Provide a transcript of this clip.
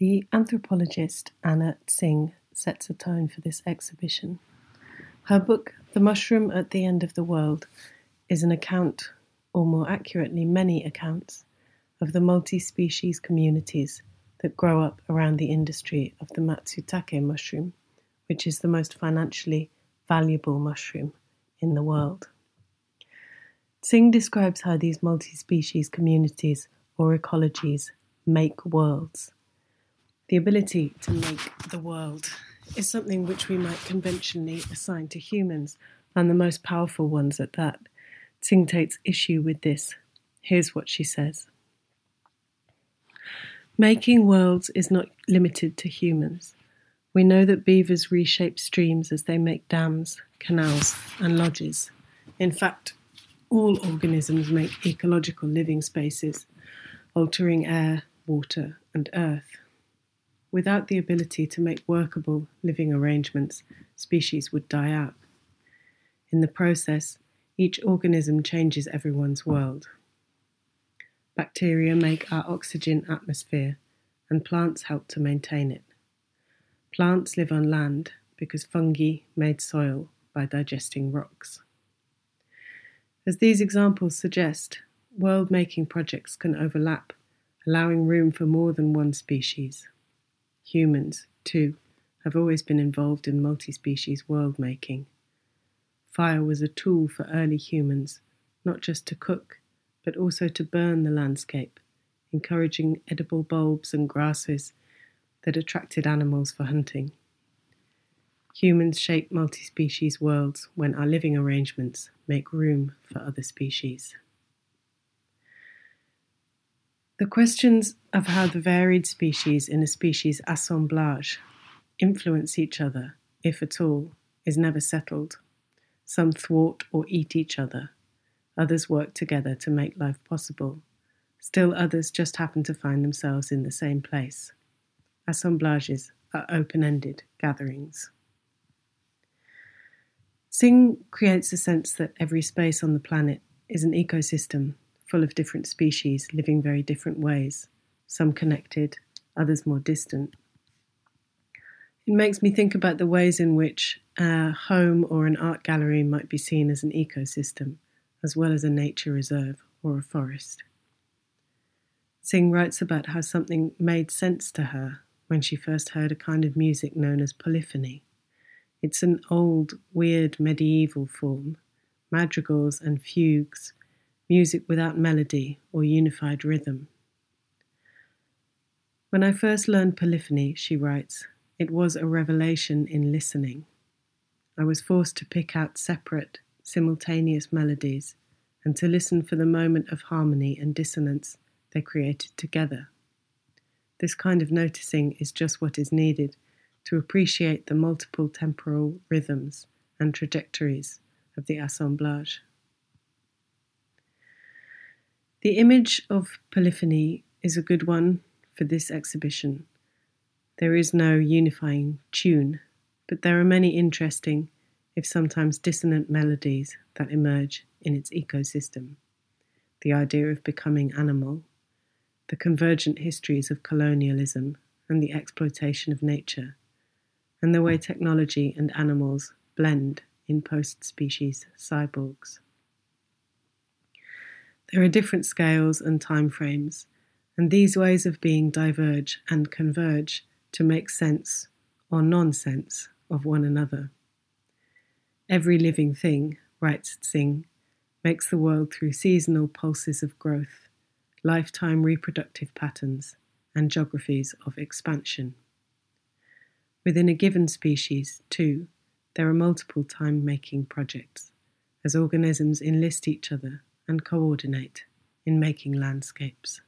The anthropologist Anna Tsing sets a tone for this exhibition. Her book, The Mushroom at the End of the World, is an account, or more accurately, many accounts, of the multi species communities that grow up around the industry of the matsutake mushroom, which is the most financially valuable mushroom in the world. Tsing describes how these multi species communities or ecologies make worlds the ability to make the world is something which we might conventionally assign to humans, and the most powerful ones at that. Tsing takes issue with this. Here's what she says Making worlds is not limited to humans. We know that beavers reshape streams as they make dams, canals, and lodges. In fact, all organisms make ecological living spaces, altering air, water, and earth. Without the ability to make workable living arrangements, species would die out. In the process, each organism changes everyone's world. Bacteria make our oxygen atmosphere, and plants help to maintain it. Plants live on land because fungi made soil by digesting rocks. As these examples suggest, world making projects can overlap, allowing room for more than one species. Humans, too, have always been involved in multi species world making. Fire was a tool for early humans, not just to cook, but also to burn the landscape, encouraging edible bulbs and grasses that attracted animals for hunting. Humans shape multi species worlds when our living arrangements make room for other species. The questions of how the varied species in a species assemblage influence each other, if at all, is never settled. Some thwart or eat each other, others work together to make life possible. Still others just happen to find themselves in the same place. Assemblages are open ended gatherings. Tsing creates a sense that every space on the planet is an ecosystem full of different species living very different ways, some connected, others more distant. It makes me think about the ways in which a home or an art gallery might be seen as an ecosystem, as well as a nature reserve or a forest. Tsing writes about how something made sense to her when she first heard a kind of music known as polyphony. It's an old, weird medieval form. Madrigals and fugues music without melody or unified rhythm. When I first learned polyphony, she writes, it was a revelation in listening. I was forced to pick out separate, simultaneous melodies and to listen for the moment of harmony and dissonance they created together. This kind of noticing is just what is needed to appreciate the multiple temporal rhythms and trajectories of the assemblage. The image of polyphony is a good one for this exhibition. There is no unifying tune, but there are many interesting, if sometimes dissonant melodies that emerge in its ecosystem. The idea of becoming animal, the convergent histories of colonialism and the exploitation of nature, and the way technology and animals blend in post species cyborgs. There are different scales and time frames, and these ways of being diverge and converge to make sense or nonsense of one another. Every living thing, writes Tsing, makes the world through seasonal pulses of growth, lifetime reproductive patterns, and geographies of expansion. Within a given species, too, there are multiple time making projects, as organisms enlist each other and coordinate in making landscapes.